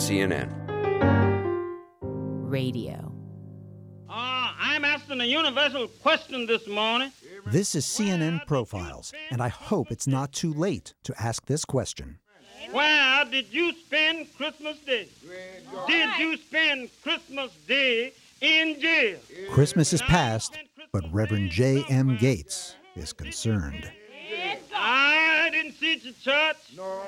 CNN. Radio. Uh, I'm asking a universal question this morning. This is CNN Profiles, and I hope it's not too late to ask this question. Where did you spend Christmas Day? Did you spend Christmas Day in jail? Christmas is past, but Reverend J. M. Gates is concerned. I didn't see you at church. No.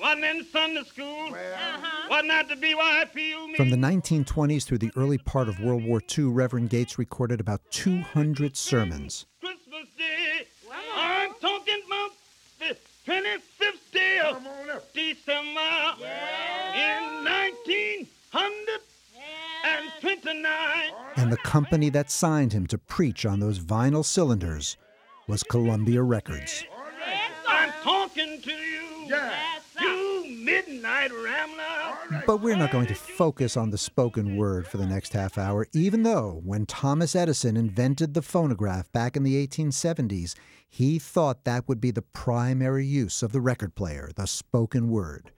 Wasn't in Sunday school. Uh-huh. Wasn't at the BYPU From the 1920s through the early part of World War II, Reverend Gates recorded about 200 sermons. Christmas Day. I'm talking about the 25th day of December in 1929. And the company that signed him to preach on those vinyl cylinders was Columbia Records. I'm talking to you. You midnight rambler. But we're not going to focus on the spoken word for the next half hour, even though when Thomas Edison invented the phonograph back in the 1870s, he thought that would be the primary use of the record player, the spoken word.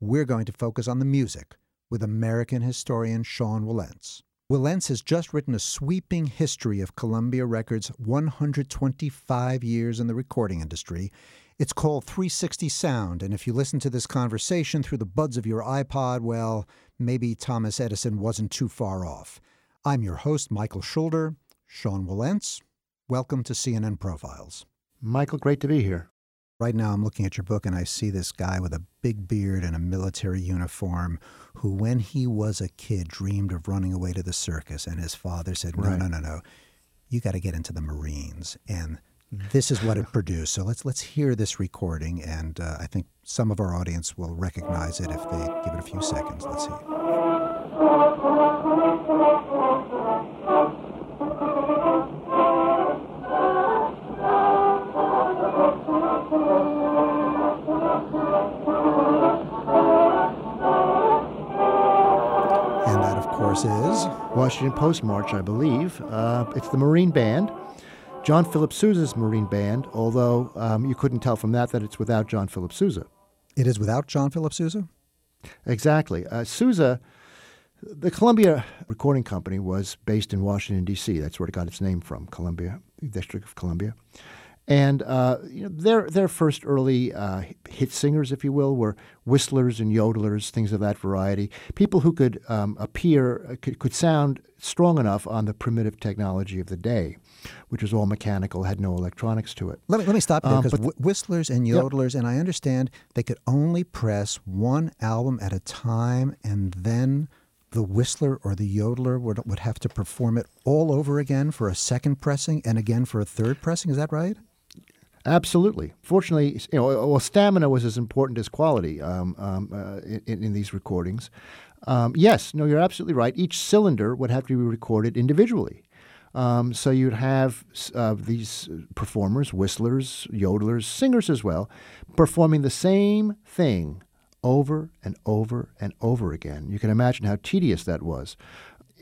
We're going to focus on the music with American historian Sean Wilentz. Wilentz has just written a sweeping history of Columbia Records' 125 years in the recording industry. It's called 360 Sound, and if you listen to this conversation through the buds of your iPod, well, maybe Thomas Edison wasn't too far off. I'm your host, Michael Schulder. Sean Wilentz, welcome to CNN Profiles. Michael, great to be here. Right now, I'm looking at your book and I see this guy with a big beard and a military uniform who, when he was a kid, dreamed of running away to the circus. And his father said, No, Right. no, no, no. You got to get into the Marines. And this is what it produced. So let's let's hear this recording, and uh, I think some of our audience will recognize it if they give it a few seconds. Let's see. And that, of course, is Washington Post March, I believe. Uh, it's the Marine Band, John Philip Sousa's Marine Band, although um, you couldn't tell from that that it's without John Philip Sousa. it is without John Philip Sousa. Exactly. Uh, Sousa, the Columbia Recording Company was based in Washington, D.C. That's where it got its name from, Columbia, District of Columbia. And uh, you know, their their first early uh, hit singers, if you will, were whistlers and yodelers, things of that variety. People who could um, appear, uh, could, could sound strong enough on the primitive technology of the day, which was all mechanical, had no electronics to it. Let me, let me stop there Um, because but- whistlers and Yep. yodelers, and I understand they could only press one album at a time, and then the whistler or the yodeler would, would have to perform it all over again for a second pressing and again for a third pressing. Is that right? Absolutely. Fortunately, you know, well, stamina was as important as quality um, um, uh, in, in these recordings. Um, yes, no, you're absolutely right. Each cylinder would have to be recorded individually. Um, so you'd have uh, these performers, whistlers, yodelers, singers as well, performing the same thing over and over and over again. You can imagine how tedious that was.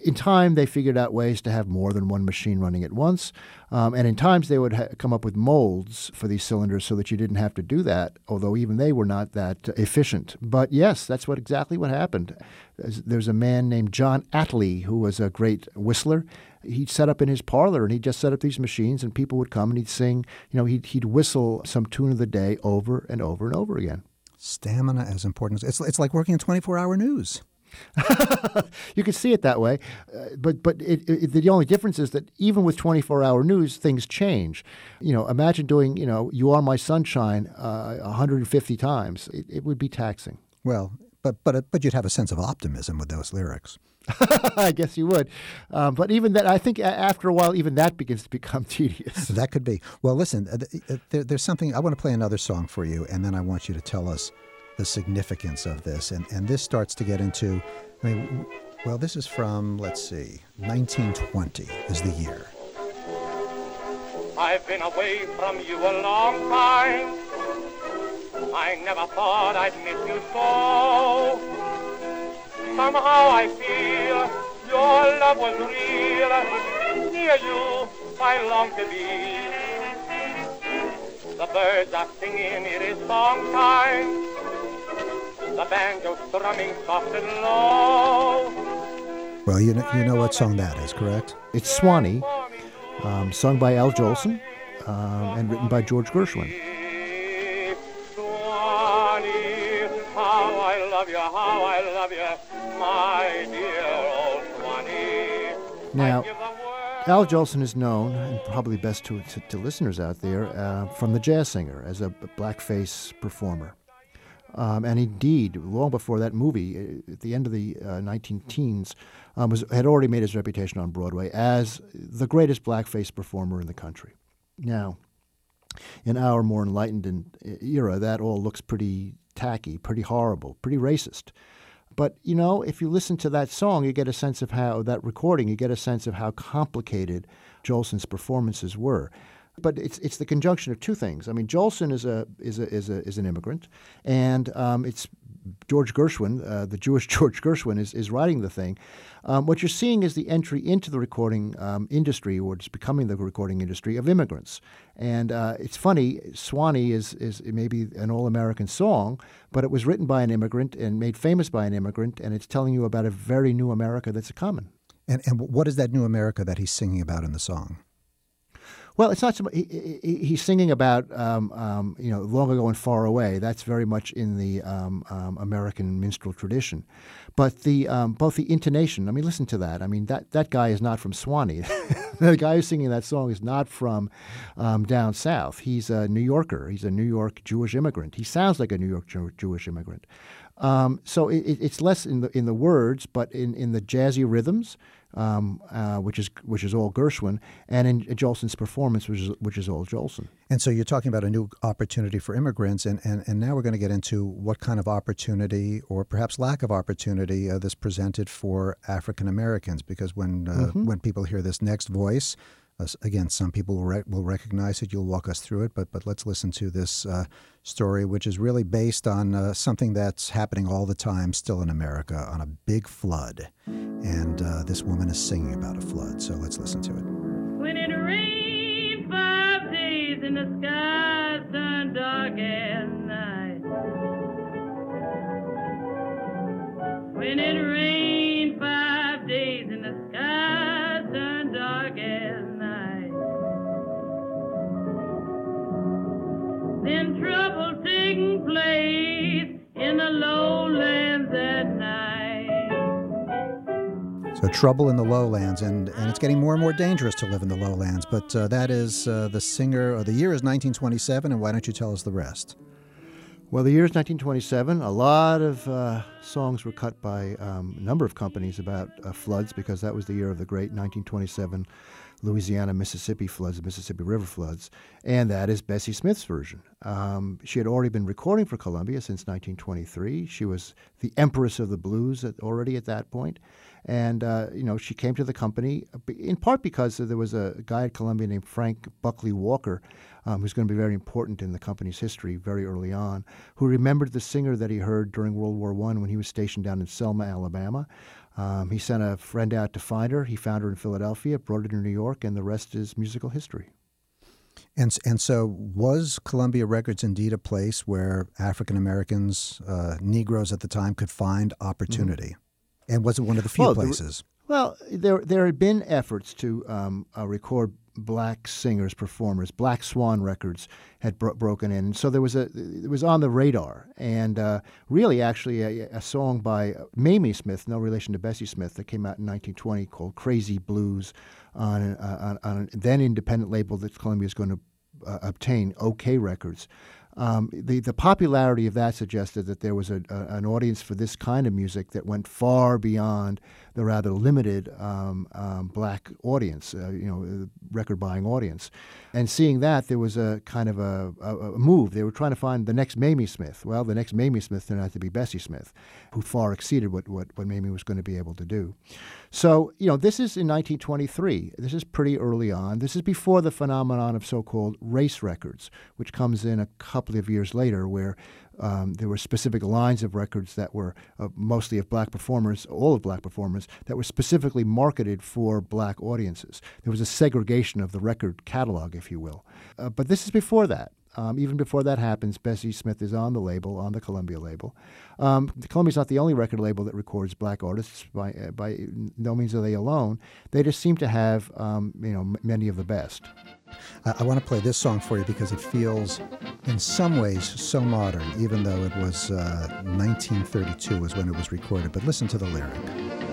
In time, they figured out ways to have more than one machine running at once. Um, and in times, they would ha- come up with molds for these cylinders so that you didn't have to do that, although even they were not that uh, efficient. But yes, that's what exactly what happened. There's, a man named John Atlee who was a great whistler. He'd set up in his parlor and he'd just set up these machines, and people would come and he'd sing, you know, he'd, he'd whistle some tune of the day over and over and over again. Stamina as important it's, it's like working in 24 hour news. you could see it that way, uh, but but it, it, the only difference is that even with 24-hour news, things change. You know, imagine doing you know "You Are My Sunshine" uh, 150 times. It, it would be taxing. Well, but, but, but you'd have a sense of optimism with those lyrics. I guess you would, um, but even that, I think after a while, even that begins to become tedious. That could be. Well, listen, uh, th- uh, there, there's something. I want to play another song for you, and then I want you to tell us the significance of this. And, and this starts to get into, I mean, well, this is from, let's see, 1920 is the year. I've been away from you a long time. I never thought I'd miss you so. Somehow I feel your love was real. Near you, I long to be. The birds are singing, it is song time. The banjo strumming soft and low. Well, you know, you know what song that is, correct? It's Swanee, um, sung by Al Jolson um, and written by George Gershwin. Swanee, how I love you, how I love you, my dear old Swanee. Now, I give the world Al Jolson is known, and probably best to, to, to listeners out there, uh, from The Jazz Singer as a blackface performer. Um, and indeed, long before that movie, uh, at the end of the uh, 19 teens, um, was, had already made his reputation on Broadway as the greatest blackface performer in the country. Now, in our more enlightened era, that all looks pretty tacky, pretty horrible, pretty racist. But you know, if you listen to that song, you get a sense of how that recording, you get a sense of how complicated Jolson's performances were. But it's it's the conjunction of two things. I mean, Jolson is a is a is a is an immigrant, and um, it's George Gershwin, uh, the Jewish George Gershwin, is, is writing the thing. Um, what you're seeing is the entry into the recording um, industry, or it's becoming the recording industry of immigrants. And uh, it's funny, Swanee is, is maybe an all American song, but it was written by an immigrant and made famous by an immigrant, and it's telling you about a very new America that's coming. And and what is that new America that he's singing about in the song? Well, it's not so much. He, he, he's singing about um, um, you know long ago and far away. That's very much in the um, um, American minstrel tradition, but the um, both the intonation. I mean, listen to that. I mean that that guy is not from Swanee. the guy who's singing that song is not from um, down south. He's a New Yorker. He's a New York Jewish immigrant. He sounds like a New York Jew- Jewish immigrant. So it- it's less in the in the words, but in, in the jazzy rhythms, um, uh, which is which is all Gershwin, and in Jolson's performance, which is which is all Jolson. And so you're talking about a new opportunity for immigrants, and, and, and now we're going to get into what kind of opportunity or perhaps lack of opportunity uh, this presented for African Americans. Because when uh, when people hear this next voice, again, some people will, will recognize it. You'll walk us through it, but but let's listen to this uh, story, which is really based on uh, something that's happening all the time still in America on a big flood, and uh, this woman is singing about a flood. So let's listen to it. When it rained five days and the skies turned dark as night. When it rained lowlands at night. So trouble in the lowlands, and, and it's getting more and more dangerous to live in the lowlands. But uh, that is uh, the singer, or the year is 1927, and why don't you tell us the rest? Well, the year is 1927. A lot of uh, songs were cut by um, a number of companies about uh, floods because that was the year of the great 1927 Louisiana Mississippi floods, the Mississippi River floods, and that is Bessie Smith's version. Um, she had already been recording for Columbia since 1923. She was the empress of the blues at, already at that. And, uh, you know, she came to the company uh, in part because there was a guy at Columbia named Frank Buckley Walker, um, who's going to be very important in the company's history very early on, who remembered the singer that he heard during World War I when he was stationed down in Selma, Alabama. Um, he sent a friend out to find her. He found her in Philadelphia, brought her to New York, and the rest is musical history. And, and so, was Columbia Records indeed a place where African Americans, uh, Negroes at the time, could find opportunity? And was it one of the few Well, the- places? Well, there there had been efforts to um, uh, record black singers, performers. Black Swan Records had bro- broken in, so there was a it was on the radar. And uh, really, actually, a, a song by Mamie Smith, no relation to Bessie Smith, that came out in 1920 called "Crazy Blues" on uh, on, on a then independent label that Columbia is going to uh, obtain, OKeh Records. Um, the the popularity of that suggested that there was a, a, an audience for this kind of music that went far beyond the rather limited um, um, black audience, uh, you know, record buying audience. And seeing that, there was a kind of a, a, a move. They were trying to find the next Mamie Smith. Well, the next Mamie Smith turned out to be Bessie Smith, who far exceeded what, what, what Mamie was going to be able to do. So, you know, this is in 1923. This is pretty early on. This is before the phenomenon of so called race records, which comes in a couple of years later, where um, there were specific lines of records that were uh, mostly of black performers, all of black performers, that were specifically marketed for black audiences. There was a segregation of the record catalog, if you will. Uh, but this is before that. Um, even before that happens, Bessie Smith is on the label, on the Columbia label. Um, Columbia's not the only record label that records black artists. By uh, by no means are they alone. They just seem to have um, you know m- many of the best. I, I want to play this song for you because it feels, in some ways, so modern, even though it was uh, 1932 was when it was recorded. But listen to the lyric.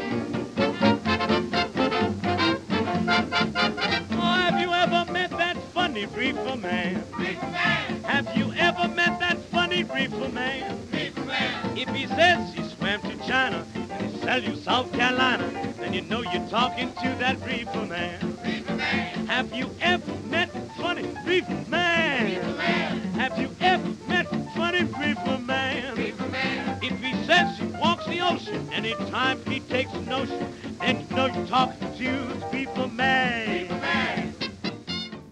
Man? If he says he swam to China and he sell you South Carolina, then you know you're talking to that reefer man. Have you ever met funny reefer man? Have you ever met funny reefer man? If he says he walks the ocean anytime he takes a notion, then you know you're talking to the reefer man.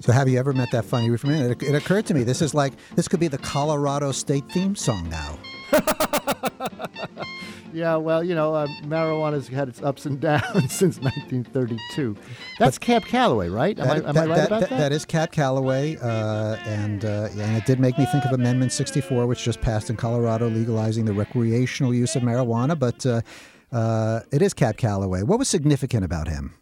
So, have you ever met that funny reefer man? It, it occurred to me this is like this could be the Colorado State theme song now. Yeah, well, you know, uh, marijuana's had its ups and downs since 1932. That's Cab Calloway, right? Am, I, am I right about that? That is Cab Calloway, uh, and uh, and it did make me think of Amendment 64, which just passed in Colorado, legalizing the recreational use of marijuana. But uh, uh, it is Cab Calloway. What was significant about him?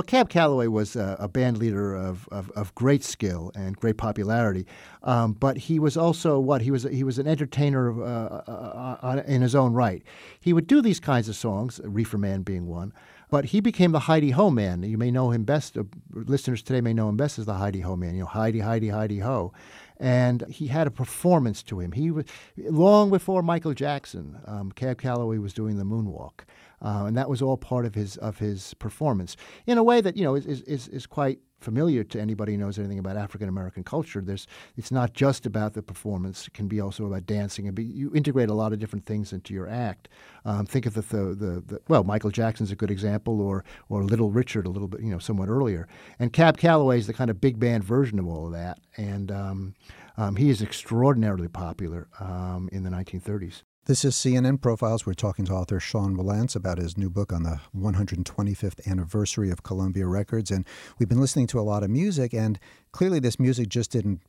Well, Cab Calloway was uh, a band leader of, of, of, great skill and great popularity, um, but he was also what he was. He was an entertainer uh, uh, uh, in his own right. He would do these kinds of songs, "Reefer Man" being one, but he became the Hi-De-Ho Man. You may know him best. Uh, listeners today may know him best as the Hi-De-Ho Man. You know, Heidi, Heidi, Heidi Ho and he had a performance to him. He was long before Michael Jackson. Um, Cab Calloway was doing the moonwalk, uh, and that was all part of his of his performance in a way that you know is is, is quite familiar to anybody who knows anything about African American culture. There's it's not just about the performance; it can be also about dancing, and you integrate a lot of different things into your act. Um, think of the, the, the, the, well, Michael Jackson's a good example, or or Little Richard a little bit, you know, somewhat earlier, and Cab Calloway is the kind of big band version of all of that, and um, um, he is extraordinarily popular um, in the 1930s. This is CNN Profiles. We're talking to author Sean Wilentz about his new book on the 125th anniversary of Columbia Records. And we've been listening to a lot of music, and clearly this music just didn't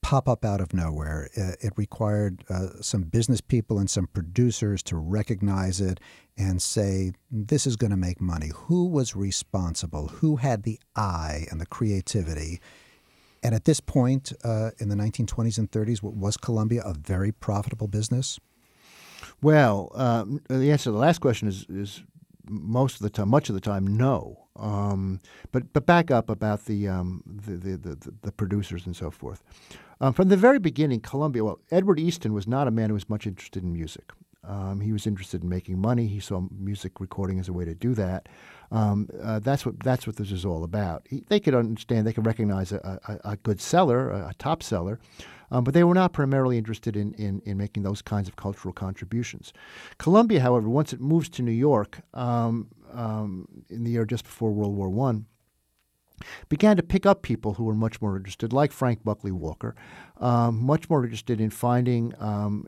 pop up out of nowhere. It required uh, some business people and some producers to recognize it and say, this is going to make money. Who was responsible? Who had the eye and the creativity? And at this point uh, in the 1920s and 30s, was Columbia a very profitable business? Well, um, the answer to the last question is, is most of the time, much of the time, no. Um, but but back up about the, um, the, the, the, the, producers and so forth. Um, from the very beginning, Columbia. Well, Edward Easton was not a man who was much interested in music. Um, he was interested in making money. He saw music recording as a way to do that. Um, uh, that's what that's what this is all about. He, they could understand. They could recognize a, a, a good seller, a, a top seller. Um, but they were not primarily interested in, in, in, making those kinds of cultural contributions. Columbia, however, once it moves to New York um, um, in the year just before World War I, began to pick up people who were much more interested, like Frank Buckley Walker, um, much more interested in finding, um,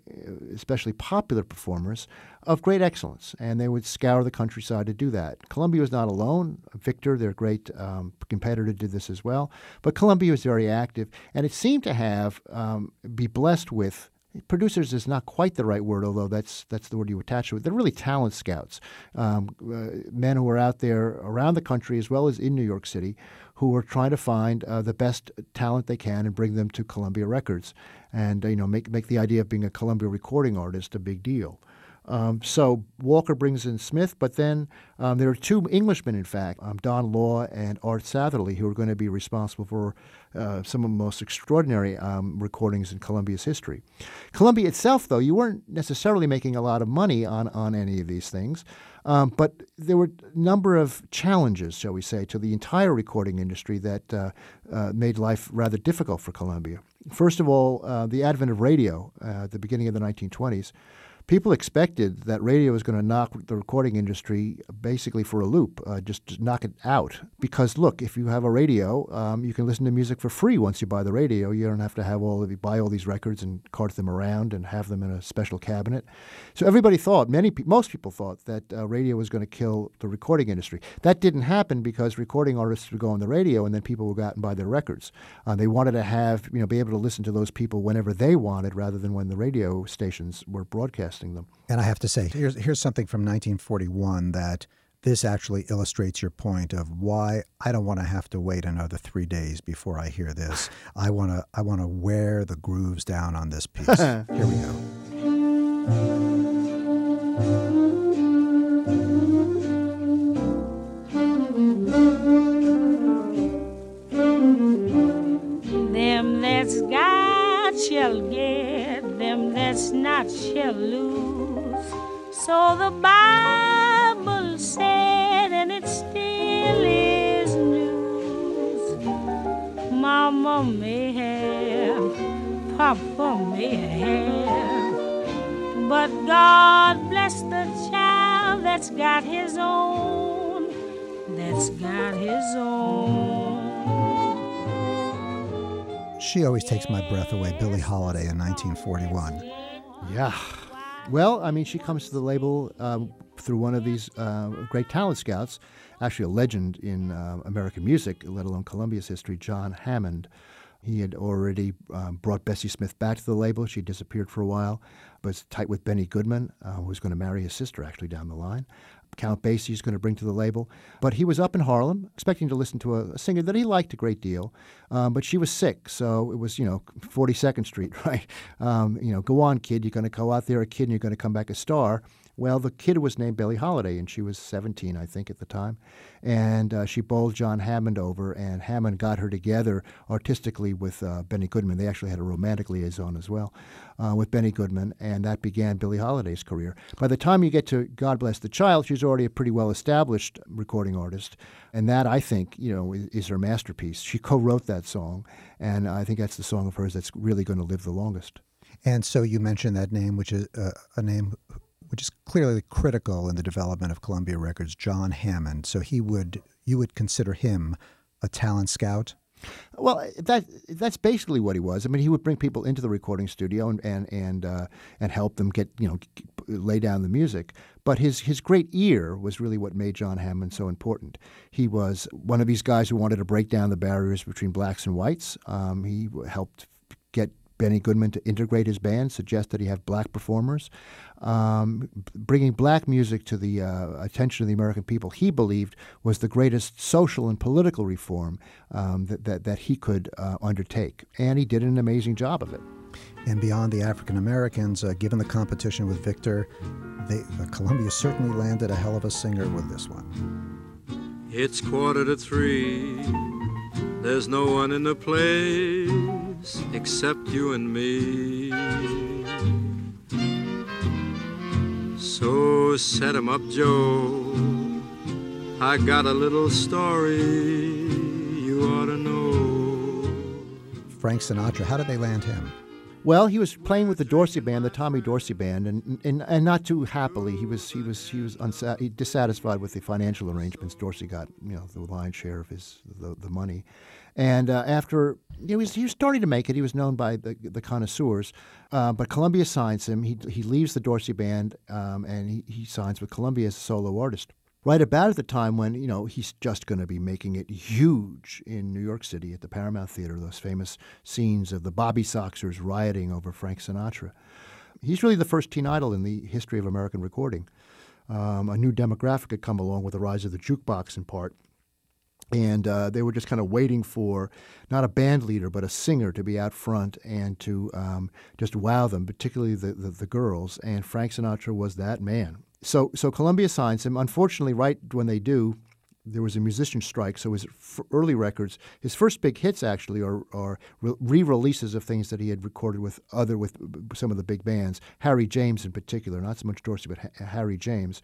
especially popular performers, of great excellence. And they would scour the countryside to do that. Columbia was not alone. Victor, their great um, competitor, did this as well. But Columbia was very active, and it seemed to have, um, be blessed with producers is not quite the right word, although that's that's the word you attach to it. They're really talent scouts, um, uh, men who are out there around the country as well as in New York City, who are trying to find uh, the best talent they can and bring them to Columbia Records, and uh, you know make make the idea of being a Columbia recording artist a big deal. Um, so Walker brings in Smith, but then um, there are two Englishmen, in fact, um, Don Law and Art Satherley, who are going to be responsible for uh, some of the most extraordinary um, recordings in Columbia's history. Columbia itself, though, you weren't necessarily making a lot of money on, on any of these things. Um, but there were a number of challenges, shall we say, to the entire recording industry that uh, uh, made life rather difficult for Columbia. First of all, uh, the advent of radio uh, at the beginning of the 1920s people expected that radio was going to knock the recording industry basically for a loop, uh, just, just, knock it out. Because look, if you have a radio, um, you can listen to music for free once you buy the radio. You don't have to have all of buy all these records and cart them around and have them in a special cabinet. So everybody thought, many most people thought that uh, radio was going to kill the recording industry. That didn't happen because recording artists would go on the radio and then people would go out and buy their records. Uh, they wanted to have you know be able to listen to those people whenever they wanted, rather than when the radio stations were broadcasting them. And I have to say, here's here's something from 1941 that this actually illustrates your point of why I don't want to have to wait another three days before I hear this. I want to I want to wear the grooves down on this piece. Here we go. Them that's got shall get, them that's not shall lose. So the Bible said, and it still is news. Mama may have, Papa may have, but God bless the child that's got his own, that's got his own. She always takes my breath away, Billie Holiday in 1941. Yeah. Well, I mean, she comes to the label um, through one of these uh, great talent scouts, actually a legend in uh, American music, let alone Columbia's history, John Hammond. He had already um, brought Bessie Smith back to the label. She disappeared for a while, was tight with Benny Goodman, uh, who was going to marry his sister actually down the line. Count Basie is going to bring to the label. But he was up in Harlem, expecting to listen to a, a singer that he liked a great deal, um, but she was sick, so it was you know 42nd Street, right? Um, you know, go on, kid, you're going to go out there a kid, and you're going to come back a star. Well, the kid was named Billie Holiday, and she was 17, I think, at the time. And uh, she bowled John Hammond over, and Hammond got her together artistically with uh, Benny Goodman. They actually had a romantic liaison as well uh, with Benny Goodman, and that began Billie Holiday's career. By the time you get to God Bless the Child, she's already a pretty well established recording artist, and that, I think, you know, is, her masterpiece. She co wrote that song, and I think that's the song of hers that's really going to live the longest. And so you mentioned that name, which is uh, a name which is clearly critical in the development of Columbia Records, John Hammond. So he would you would consider him a talent scout? Well, that that's basically what he was. I mean, he would bring people into the recording studio and and and, uh, and help them get you know lay down the music. But his his great ear was really what made John Hammond so important. He was one of these guys who wanted to break down the barriers between blacks and whites. Um, he helped get Benny Goodman to integrate his band, suggest that he have black performers. Um, bringing black music to the uh, attention of the American people, he believed was the greatest social and political reform um, that, that, that, he could uh, undertake. And he did an amazing job of it. And beyond the African Americans, uh, given the competition with Victor, they, uh, Columbia certainly landed a hell of a singer with this one. It's quarter to three. There's no one in the place except you and me. So set 'em up, Joe. I got a little story you ought to know. Frank Sinatra, how did they land him? Well, he was playing with the Dorsey band, the Tommy Dorsey band, and, and, and not too happily. He was he was he was unsa- dissatisfied with the financial arrangements. Dorsey got you know the lion's share of his the, the money, and uh, after he was, he was starting to make it, he was known by the, the connoisseurs. Uh, but Columbia signs him. He, he leaves the Dorsey Band um, and he, he signs with Columbia as a solo artist. Right about at the time when you know he's just going to be making it huge in New York City at the Paramount Theater, those famous scenes of the Bobby Soxers rioting over Frank Sinatra. He's really the first teen idol in the history of American recording. Um, a new demographic had come along with the rise of the jukebox in part and uh, they were just kind of waiting for not a band leader but a singer to be out front and to um, just wow them, particularly the, the, the girls. And Frank Sinatra was that man. So so Columbia signs him. Unfortunately, right when they do, there was a musician strike. So his early records, his first big hits actually, are, are re-releases of things that he had recorded with other with some of the big bands. Harry James in particular, not so much Dorsey, but Harry James.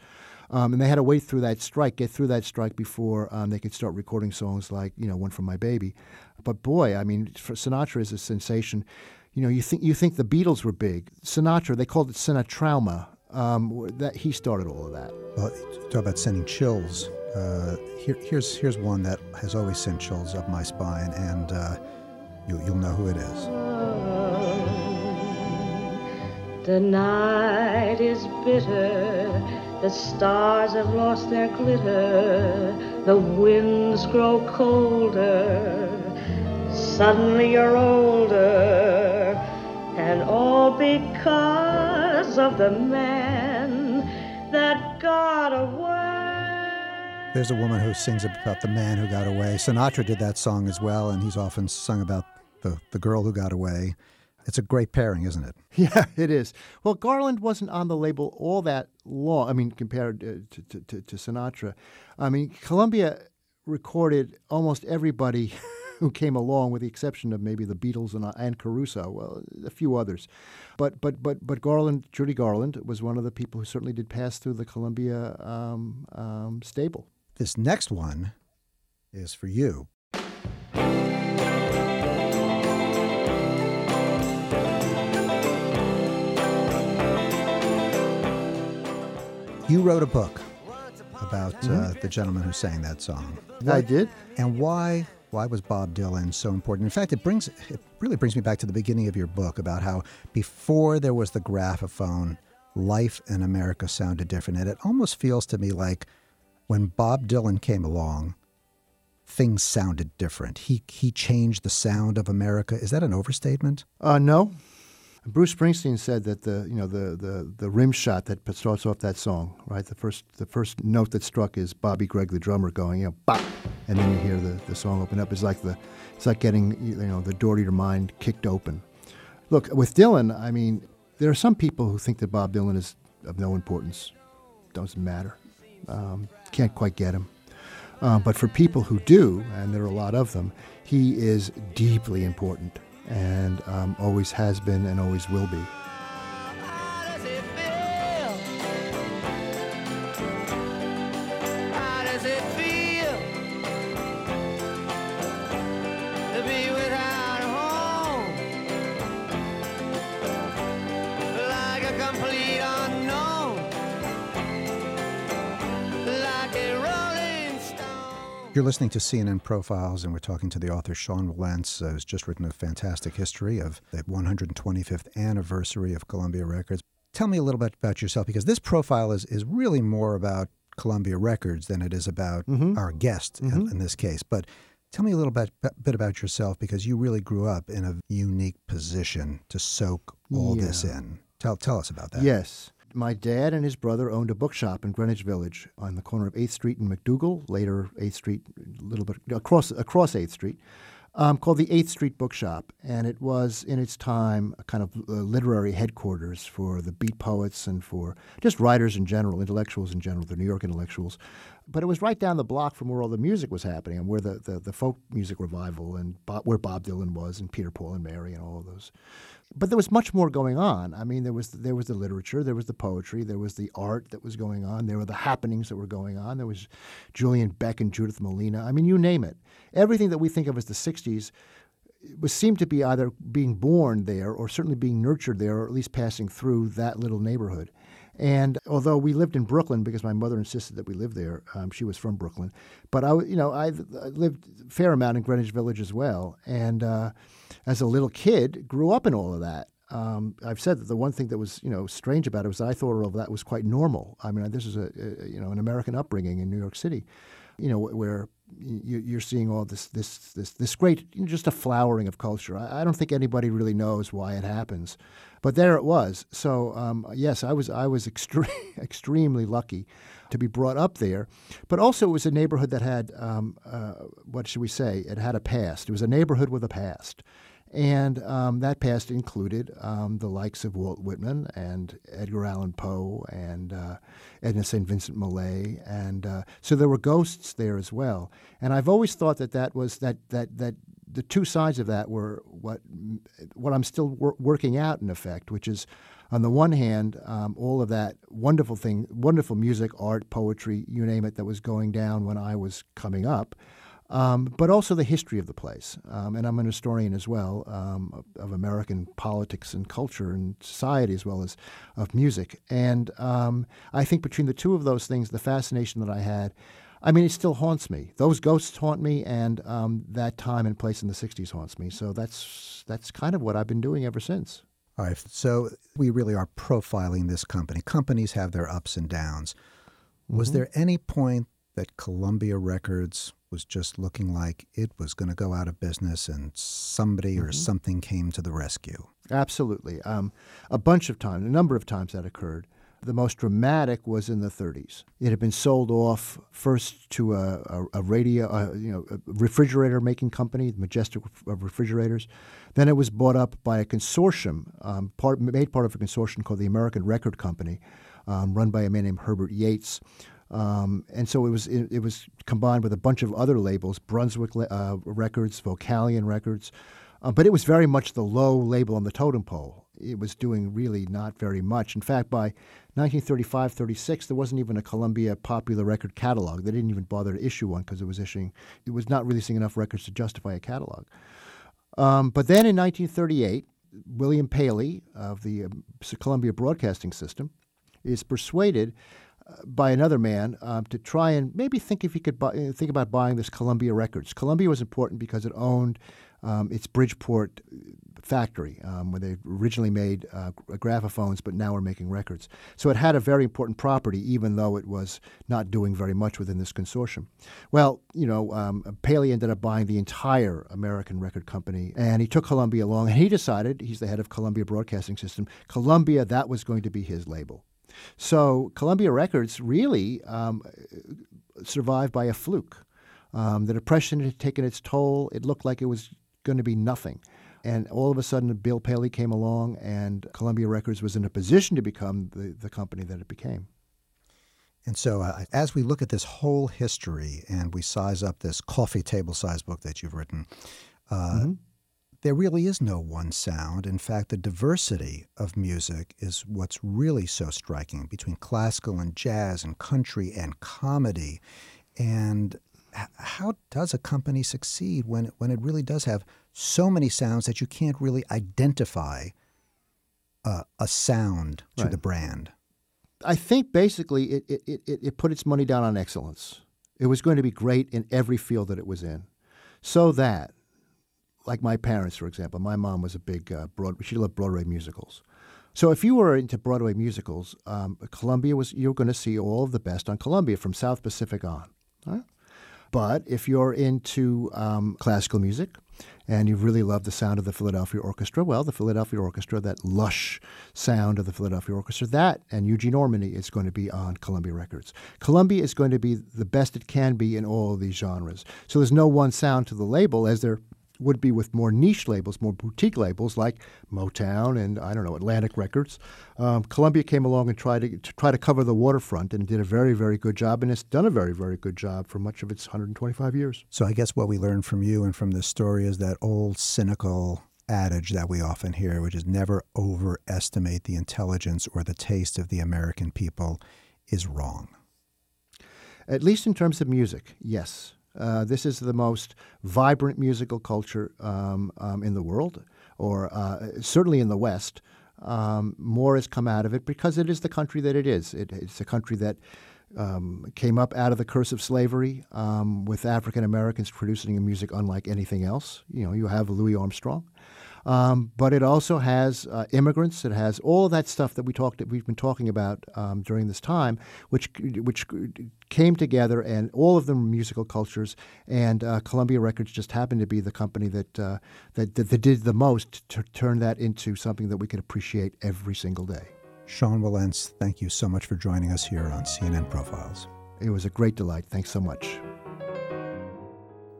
Um, and they had to wait through that strike, get through that strike before um, they could start recording songs like, you know, One for My Baby. But boy, I mean, Sinatra is a sensation. You know, you think you think the Beatles were big. Sinatra, they called it Sinatrauma. Um, that he started all of that. Well, talk about sending chills. Uh, here, here's here's one that has always sent chills up my spine, and uh, you, you'll know who it is. The night is bitter, the stars have lost their glitter, the winds grow colder. Suddenly you're older, and all because of the man that got away. There's a woman who sings about the man who got away. Sinatra did that song as well, and he's often sung about the, the girl who got away. It's a great pairing, isn't it? Yeah, it is. Well, Garland wasn't on the label all that long. I mean, compared uh, to, to, to, to Sinatra. I mean, Columbia recorded almost everybody who came along, with the exception of maybe the Beatles and, uh, and Caruso, well, a few others. But but but but Garland, Judy Garland, was one of the people who certainly did pass through the Columbia um, um, stable. This next one is for you. You wrote a book about uh, the gentleman who sang that song. I did. And why why was Bob Dylan so important? In fact, it brings it really brings me back to the beginning of your book about how before there was the graphophone, life in America sounded different. And it almost feels to me like when Bob Dylan came along, things sounded different. He he changed the sound of America. Is that an overstatement? Uh, no. Bruce Springsteen said that the you know the, the, the rim shot that starts off that song, right? The first the first note that struck is Bobby Gregg, the drummer, going, you know, and then you hear the, the song open up. It's like the it's like getting you know the door to your mind kicked open. Look, with Dylan, I mean, there are some people who think that Bob Dylan is of no importance, doesn't matter, um, can't quite get him. Uh, but for people who do, and there are a lot of them, he is deeply important and um, always has been and always will be. You're listening to CNN Profiles, and we're talking to the author Sean Wilentz, uh, who's just written a fantastic history of the 125th anniversary of Columbia Records. Tell me a little bit about yourself, because this profile is, is really more about Columbia Records than it is about our guest in, in this case. But tell me a little bit, bit about yourself, because you really grew up in a unique position to soak all this in. Tell, tell us about that. Yes. My dad and his brother owned a bookshop in Greenwich Village on the corner of 8th Street and MacDougal, later 8th Street, a little bit across, across 8th Street, um, called the 8th Street Bookshop. And it was, in its time, a kind of uh, literary headquarters for the beat poets and for just writers in general, intellectuals in general, the New York intellectuals. But it was right down the block from where all the music was happening and where the, the, the folk music revival and where Bob Dylan was and Peter, Paul, and Mary and all of those but there was much more going on. I mean, there was there was the literature, there was the poetry, there was the art that was going on, there were the happenings that were going on. There was Julian Beck and Judith Malina. I mean, you name it. Everything that we think of as the '60s was seemed to be either being born there or certainly being nurtured there, or at least passing through that little neighborhood. And although we lived in Brooklyn because my mother insisted that we live there, um, she was from Brooklyn. But I, you know, I, lived a fair amount in Greenwich Village as well. And uh, as a little kid, grew up in all of that. Um, I've said that the one thing that was, you know, strange about it was that I thought all of that was quite normal. I mean, this is a, a you know an American upbringing in New York City, you know, where you're seeing all this this this this great, you know, just a flowering of culture. I, I don't think anybody really knows why it happens, but there it was. So um, yes, I was I was extreme, extremely lucky to be brought up there, but also it was a neighborhood that had um, uh, what should we say? It had a past. It was a neighborhood with a past. And um, that past included um, the likes of Walt Whitman and Edgar Allan Poe and uh, Edna St. Vincent Millay, and uh, so there were ghosts there as well. And I've always thought that that was that that that the two sides of that were what what I'm still wor- working out in effect, which is on the one hand, um, all of that wonderful thing, wonderful music, art, poetry, you name it, that was going down when I was coming up. Um, but also the history of the place. Um, and I'm an historian as well um, of, of, American politics and culture and society as well as of music. And um, I think between the two of those things, the fascination that I had, I mean, it still haunts me. Those ghosts haunt me, and um, that time and place in the '60s haunts me. So that's that's kind of what I've been doing ever since. All right. So we really are profiling this company. Companies have their ups and downs. Was mm-hmm. there any point that Columbia Records was just looking like it was going to go out of business and somebody mm-hmm. or something came to the rescue? Absolutely. Um, a bunch of times, a number of times that occurred. The most dramatic was in the 30s. It had been sold off first to a, a, a radio, a, you know, a refrigerator making company, Majestic Refrigerators. Then it was bought up by a consortium, um, part, made part of a consortium called the American Record Company, um, run by a man named Herbert Yates. Um, and so it was it, it, was combined with a bunch of other labels, Brunswick uh, Records, Vocalion Records, uh, but it was very much the low label on the totem pole. It was doing really not very much. In fact, by 1935, 36, there wasn't even a Columbia popular record catalog. They didn't even bother to issue one because it was issuing, it was not releasing enough records to justify a catalog. Um, but then in 1938, William Paley of the uh, Columbia Broadcasting System is persuaded by another man um, to try and maybe think if he could buy, uh, think about buying this Columbia Records. Columbia was important because it owned um, its Bridgeport factory um, where they originally made uh, graphophones, but now are making records. So it had a very important property, even though it was not doing very much within this consortium. Well, you know, um, Paley ended up buying the entire American record company, and he took Columbia along, and he decided he's the head of Columbia Broadcasting System. Columbia, that was going to be his label. So Columbia Records really um, survived by a fluke. Um, the Depression had taken its toll. It looked like it was going to be nothing. And all of a sudden, Bill Paley came along, and Columbia Records was in a position to become the, the company that it became. And so, uh, as we look at this whole history and we size up this coffee table size book that you've written, uh, mm-hmm there really is no one sound. In fact, the diversity of music is what's really so striking between classical and jazz and country and comedy. And how does a company succeed when it, when it really does have so many sounds that you can't really identify uh, a sound to right. the brand? I think basically it, it, it, it put its money down on excellence. It was going to be great in every field that it was in. So that like my parents, for example, my mom was a big uh, broad. She loved Broadway musicals. So if you were into Broadway musicals, um, Columbia was you're going to see all of the best on Columbia from South Pacific on. Right? But if you're into um, classical music and you really love the sound of the Philadelphia Orchestra, well, the Philadelphia Orchestra, that lush sound of the Philadelphia Orchestra, that and Eugene Ormandy is going to be on Columbia Records. Columbia is going to be the best it can be in all of these genres. So there's no one sound to the label as there would be with more niche labels, more boutique labels like Motown and I don't know Atlantic Records. Um, Columbia came along and tried to, to, try to cover the waterfront and did a very very good job, and it's done a very very good job for much of its 125 years. So I guess what we learned from you and from this story is that old cynical adage that we often hear, which is never overestimate the intelligence or the taste of the American people, is wrong. At least in terms of music, yes. Uh, this is the most vibrant musical culture um, um, in the world, or uh, certainly in the West. Um, more has come out of it because it is the country that it is. It, it's a country that um, came up out of the curse of slavery um, with African Americans producing music unlike anything else. You know, you have Louis Armstrong. Um, but it also has uh, immigrants. It has all of that stuff that we talked we've been talking about um, during this time, which which came together, and all of them musical cultures. And uh, Columbia Records just happened to be the company that, uh, that, that that did the most to turn that into something that we could appreciate every single day. Sean Wilentz, thank you so much for joining us here on CNN Profiles. It was a great delight. Thanks so much.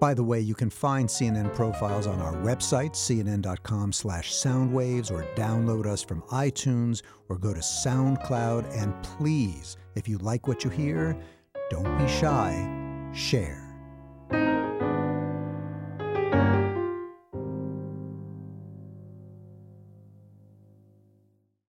By the way, you can find CNN profiles on our website, cnn.com slash soundwaves, or download us from iTunes or go to SoundCloud. And please, if you like what you hear, don't be shy, share.